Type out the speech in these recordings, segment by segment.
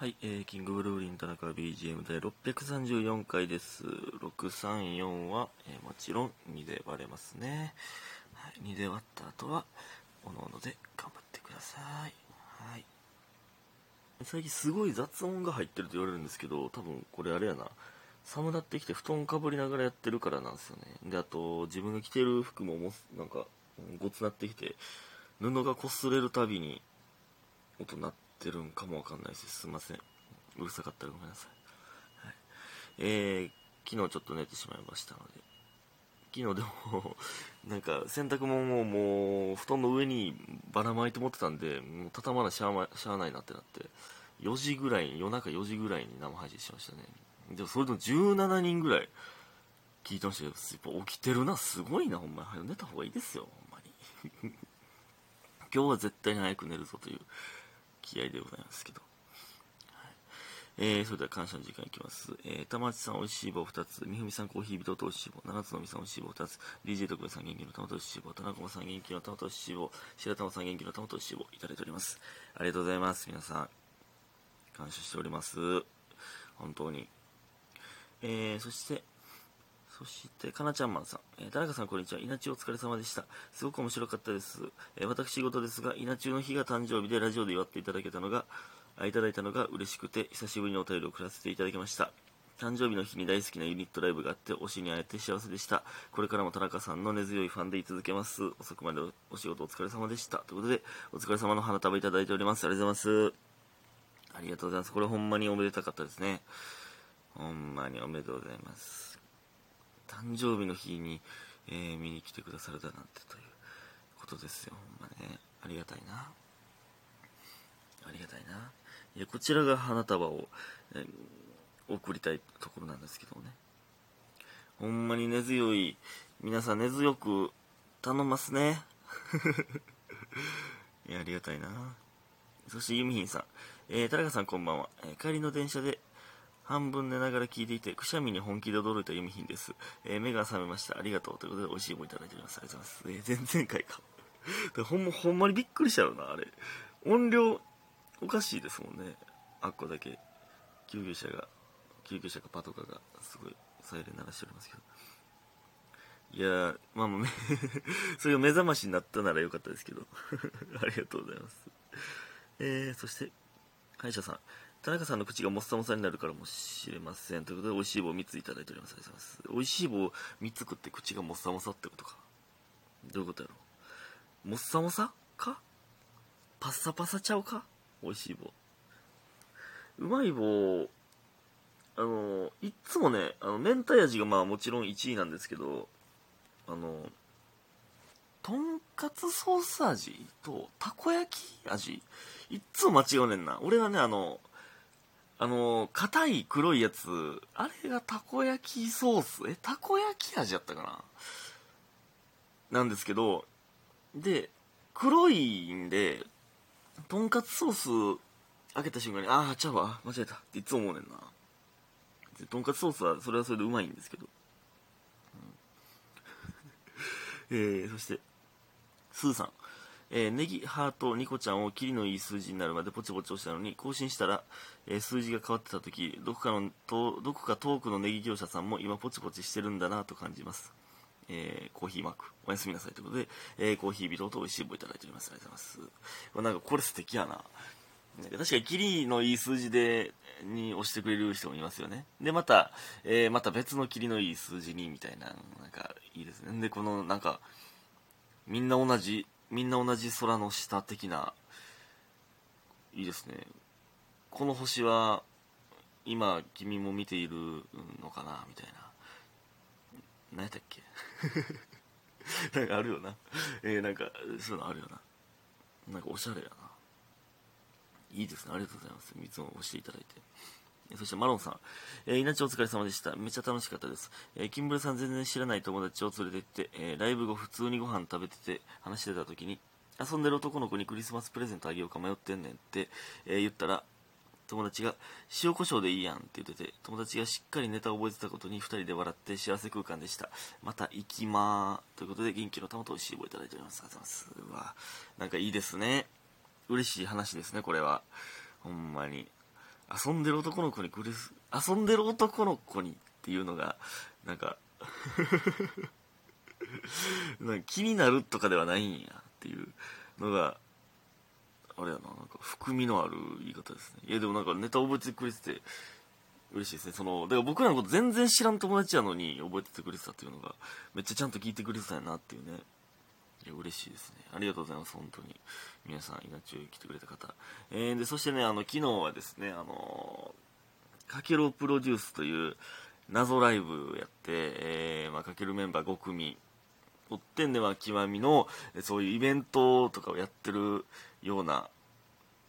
はい、えー、キングブルーリン田中 BGM 第634回です。634は、えーもちろん2で割れますね。はい、2で割った後は、おのおので頑張ってください。はい。最近すごい雑音が入ってると言われるんですけど、多分これあれやな。寒なってきて布団かぶりながらやってるからなんですよね。で、あと、自分が着てる服ももなんか、ごつなってきて、布が擦れるたびに音鳴っててるんかもわかんないです。いません。うるさかったらごめんなさい。はい、えー、昨日ちょっと寝てしまいましたので、昨日でも、なんか洗濯物をもう布団の上にばらまいて持ってたんで、もう畳まなしゃあましゃあないなってなって、4時ぐらい、夜中4時ぐらいに生配信しましたね。でもそれでも17人ぐらい聞いてましたけど、やっぱ起きてるな、すごいな、ほんまに。早寝た方がいいですよ、ほんまに。今日は絶対に早く寝るぞという気合でございますけど。えー、それでは感謝の時間いきます。えー、玉内さん美味しい棒2つ、みふみさんコーヒー人と美味しい棒、七つのみさん美味しい棒2つ、DJ 特別さん元気の玉と美味しい棒、田中さん元気の玉と美味しい棒、白玉さん元気の玉と美味しい棒、いただいております。ありがとうございます、皆さん。感謝しております。本当に。えー、そして、そして、かなちゃんマンさん。えー、田中さん、こんにちは。稲中お疲れ様でした。すごく面白かったです。えー私事ですが、稲中の日が誕生日でラジオで祝っていただけたのが、いただいたのが嬉しくて、久しぶりにお便りを送らせていただきました。誕生日の日に大好きなユニットライブがあって、推しに会えて幸せでした。これからも田中さんの根強いファンでい続けます。遅くまでお仕事お疲れ様でした。ということで、お疲れ様の花束いただいております。ありがとうございます。ありがとうございます。これほんまにおめでたかったですね。ほんまにおめでとうございます。誕生日の日に、えー見に来てくださるだなんてということですよ。ほんまね。ありがたいな。ありがたいな。いや、こちらが花束を、えー送りたいところなんですけどね。ほんまに根強い、皆さん根強く頼ますね。いや、ありがたいな。そして、ユミヒンさん。えー、田中さんこんばんは。えー帰りの電車で半分寝ながら聞いていて、くしゃみに本気で驚いたユミヒンです。えー目が覚めました。ありがとう。ということで、美味しいもんいただいております。ありがとうございます。えー前々回か。でほんま、ほんまにびっくりしちゃうな、あれ。音量、おかしいですもんね。あっこだけ。救急車が、救急車かパトカーが、すごい、サイレン鳴らしておりますけど。いやー、まあまあ、め そういう目覚ましになったならよかったですけど。ありがとうございます。えー、そして、歯医者さん。田中さんの口がもっさもさになるかもしれません。ということで、美味しい棒3ついただいております。ありがとうございます。美味しい棒3つ食って口がもっさもさってことか。どういうことやろうもっさもさか？パッサパサちゃうか？美味しい棒。うまい棒、あの、いつもね、あの、明太味がまあもちろん1位なんですけど、あの、とんかつソース味とたこ焼き味いっつも間違うねんな。俺はね、あの、あの、硬い黒いやつ、あれがたこ焼きソース？え、たこ焼き味やったかな？なんですけど、で、黒いんで、とんかつソース開けた瞬間に、ああ、ちゃうわ、間違えたっていつも思うねんな。とんかつソースはそれはそれでうまいんですけど。うん えー、そして、スーさん。えーネギ、ハート、ニコちゃんをキリのいい数字になるまでポチポチ押したのに、更新したら、えー数字が変わってた時、どこかの、とどこか遠くのネギ業者さんも今ポチポチしてるんだなと感じます。えーコーヒーマーク、おやすみなさいということで、えーコーヒービロと美味しい棒いただいております。ありがとうございます。これなんかこれ素敵やな。確かにキリのいい数字で、に押してくれる人もいますよね。で、また、えーまた別のキリのいい数字に、みたいな、なんかいいですね。で、このなんか、みんな同じ、みんな同じ空の下的な、いいですね。この星は、今、君も見ているのかなみたいな。何やったっけ？なんかあるよな。えー、なんか、そういうのあるよな。なんかおしゃれやな。いいですね。ありがとうございます。いつも押していただいて。そしてマロンさん。えー、稲お疲れ様でした。めっちゃ楽しかったです。えー、キンブルさん全然知らない友達を連れてって、えーライブ後普通にご飯食べてて話してた時に、遊んでる男の子にクリスマスプレゼントあげようか迷ってんねんって、えー言ったら、友達が塩コショウでいいやんって言ってて、友達がしっかりネタを覚えてたことに二人で笑って幸せ空間でした。また行きまーということで元気の玉と美味しい棒いただいております。ありがとうございます。うわなんかいいですね。嬉しい話ですね、これは。ほんまに。遊んでる男の子にクリス遊んでる男の子にっていうのがなんか なんか気になるとかではないんやっていうのがあれやななんか含みのある言い方ですね。いやでもなんかネタ覚えてくれてて嬉しいですね。そのだから僕らのこと全然知らん友達やのに覚えててくれてたっていうのがめっちゃちゃんと聞いてくれてたんやなっていうね。嬉しいですね。ありがとうございます。本当に。皆さん稲中来てくれた方、えー、でそしてねあの昨日はですねあのかけろプロデュースという謎ライブやって、えーまあ、かけるメンバー5組おってんでは極みのそういうイベントとかをやってるような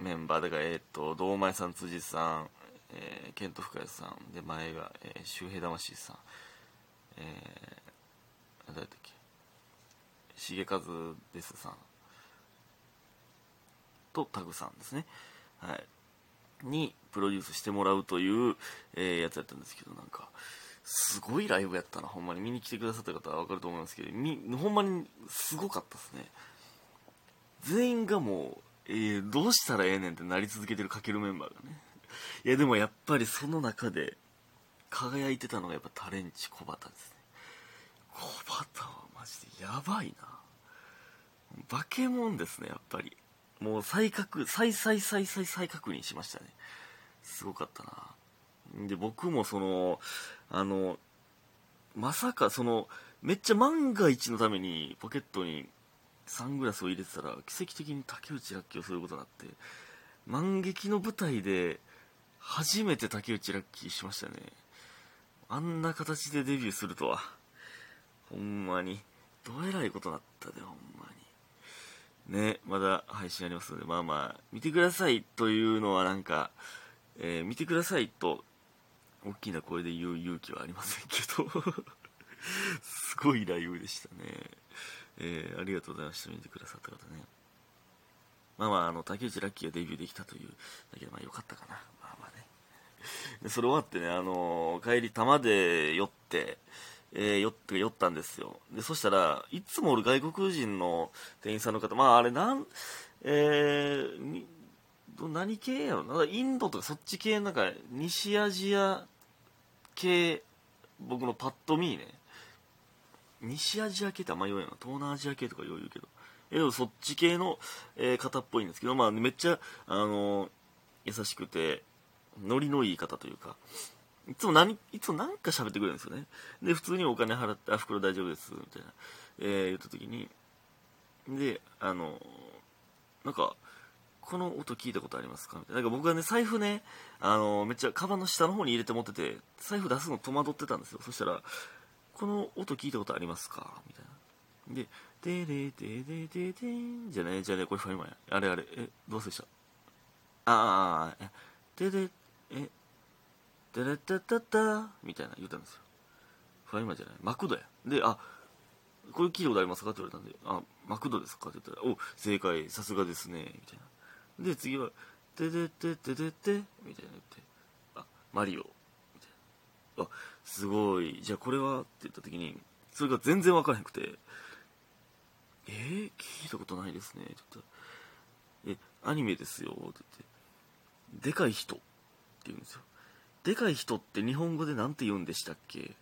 メンバーだから、えっ、ー、と堂前さん辻さん、えー、ケント深谷さんで前が、えー、周平魂さんえー、誰だっけ？重和ですさんとタグさんですね。はい。にプロデュースしてもらうという、えー、やつやったんですけどなんかすごいライブやったな。ほんまに。見に来てくださった方は分かると思いますけどみほんまにすごかったですね。全員がもう、えー、どうしたらええねんってなり続けてるかけるメンバーがね。いやでもやっぱりその中で輝いてたのがやっぱタレンチ小畑ですね。小畑はやばいな。化け物ですねやっぱり。もう再確再再再再再確認しましたね。すごかったな。で僕もそのあのまさかそのめっちゃ万が一のためにポケットにサングラスを入れてたら奇跡的に竹内ラッキーをすることになって万劇の舞台で初めて竹内ラッキーしましたね。あんな形でデビューするとは。ほんまに。どえらいことなったでほんまにねまだ配信ありますのでまあまあ見てくださいというのはなんか、えー、見てくださいと大きな声で言う勇気はありませんけど すごいライブでしたねえー、ありがとうございました。見てくださった方ね。まあまあ、あの、竹内ラッキーがデビューできたというだけで、まあよかったかな。まあまあね。で、それ終わってね、あのー、帰り玉で寄って、えー、寄って寄ったんですよ。で、そしたら、いつもおる外国人の店員さんの方、まああれなん、えー、何系やろな。インドとかそっち系なんか西アジア系僕のパッと見ね。西アジア系ってあんま言わないな。東南アジア系とか言うけど。えでもそっち系の、えー、方っぽいんですけど、まあ、めっちゃ、あのー、優しくてノリのいい方というか。いつも何いつも何か喋ってくれるんですよねで普通にお金払って「あ袋大丈夫です」みたいな、えー、言った時にであの、なんかこの音聞いたことありますか？みたいな。なんか僕はね、財布ね、あのめっちゃカバンの下の方に入れて持ってて、財布出すの戸惑ってたんですよ。そしたら、この音聞いたことありますか？みたいな。で、でれででででんじゃねじゃねこれファイマや。あれあれ、え、どうせした？ああ、でで、え、でれたたたみたいな言ったんですよ。ファイマじゃない。マクドや。で、あ、これ聞いたことありますか？って言われたんで、あ、マクドですか？って言ったら、お、正解、さすがですね、みたいな。で、次は、ででででででみたいな言って、あ、マリオ、みたいな。あすごい。じゃあこれは？って言った時にそれが全然分からへんくて「えー、聞いたことないですね」って言ったら「えアニメですよ」って言って「でかい人」って言うんですよ。でかい人って日本語で何て言うんでしたっけ？って。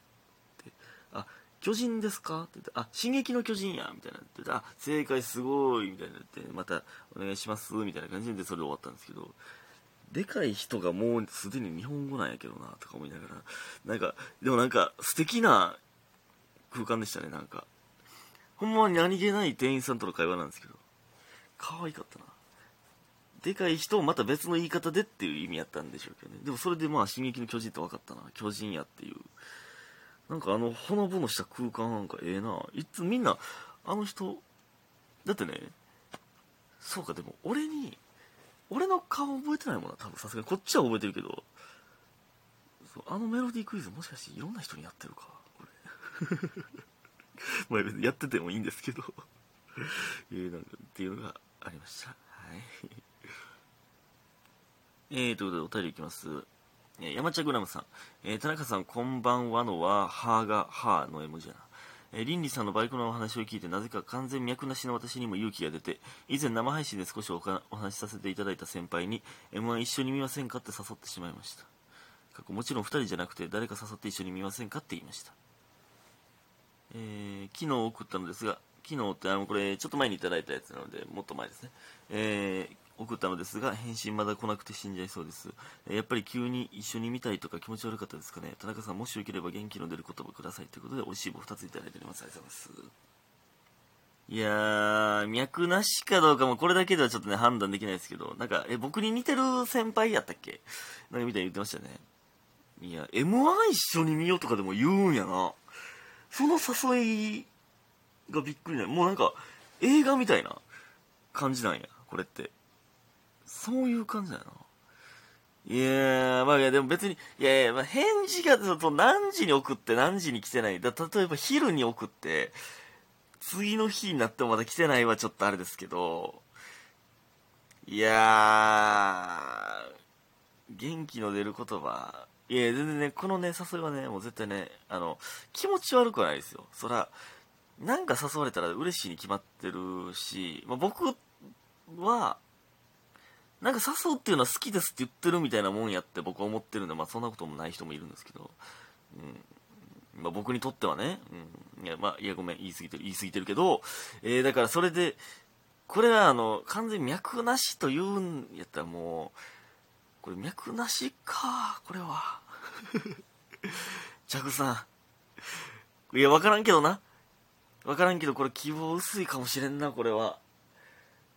あ巨人ですか？って言って、あ、進撃の巨人や。みたいな。ってあ、正解すごい。みたいなって、またお願いします。みたいな感じでそれで終わったんですけど、でかい人がもうすでに日本語なんやけどな。とか思いながら。なんかでもなんか素敵な空間でしたねなんか。ほんまに何気ない店員さんとの会話なんですけど。可愛かったな。でかい人をまた別の言い方でっていう意味やったんでしょうけどね。でもそれでまあ「進撃の巨人」って分かったな。巨人やっていう。なんかあのほのぼのした空間なんかええな。いつみんなあの人だってねそうかでも俺に俺の顔覚えてないもんな。多分さすがに。こっちは覚えてるけど。そうあのメロディークイズもしかしていろんな人にやってるか？これ。まあやっててもいいんですけど。えー、なんかっていうのがありました。はい。えー、ということでお便りいきます。えー、山茶グラムさん、えー、田中さんこんばんはのは、はが、はの絵文字やな。えー、リンリさんのバイクのお話を聞いてなぜか完全脈なしの私にも勇気が出て以前生配信で少しおお話しさせていただいた先輩に m 1一緒に見ませんかって誘ってしまいました。過去もちろん2人じゃなくて誰か誘って一緒に見ませんかって言いました、えー、昨日送ったのですが昨日ってあのこれちょっと前にいただいたやつなのでもっと前ですね、えー、送ったのですが返信まだ来なくて死んじゃいそうですやっぱり急に一緒に見たいとか気持ち悪かったですかね田中さんもしよければ元気の出る言葉くださいということで美味しい棒2ついただいておりますありがとうございますいやー、脈なしかどうかもこれだけではちょっとね、判断できないですけど、なんか、え、僕に似てる先輩やったっけ？なんかみたいに言ってましたね。いや、M1 一緒に見ようとかでも言うんやな。その誘いがびっくりない。もうなんか、映画みたいな感じなんや、これって。そういう感じだよな。いやまあいや、でも別に、いやいや、まあ、返事がと何時に送って何時に来てない。だ例えば昼に送って、次の日になってもまだ来てないはちょっとあれですけど、いやー、元気の出る言葉、いや、全然ね、このね、誘いはね、もう絶対ね、あの、気持ち悪くはないですよ。そら、なんか誘われたら嬉しいに決まってるし、まあ、僕は、なんか誘うっていうのは好きですって言ってるみたいなもんやって僕は思ってるんで、まあそんなこともない人もいるんですけど、うん。まあ僕にとってはね、うん。いや、まあ、いやごめん、言い過ぎてる、言い過ぎてるけど、えー、だからそれで、これはあの、完全に脈なしと言うんやったらもう、これ脈なしか、これは。チャグさん。いや、わからんけどな。わからんけど、これ希望薄いかもしれんな、これは。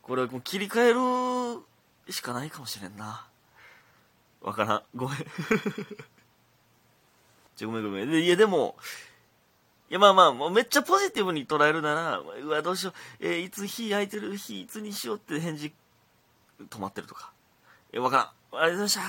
これはもう切り替えるしかないかもしれんな。わからん。ごめん。ちょ、ごめんごめん。いや、でも、いや、まあまあ、もうめっちゃポジティブに捉えるなら、うわ、どうしよう。えー、いつ火焼いてる日、いつにしようって返事、止まってるとか。え、わからん。ありがとうございました。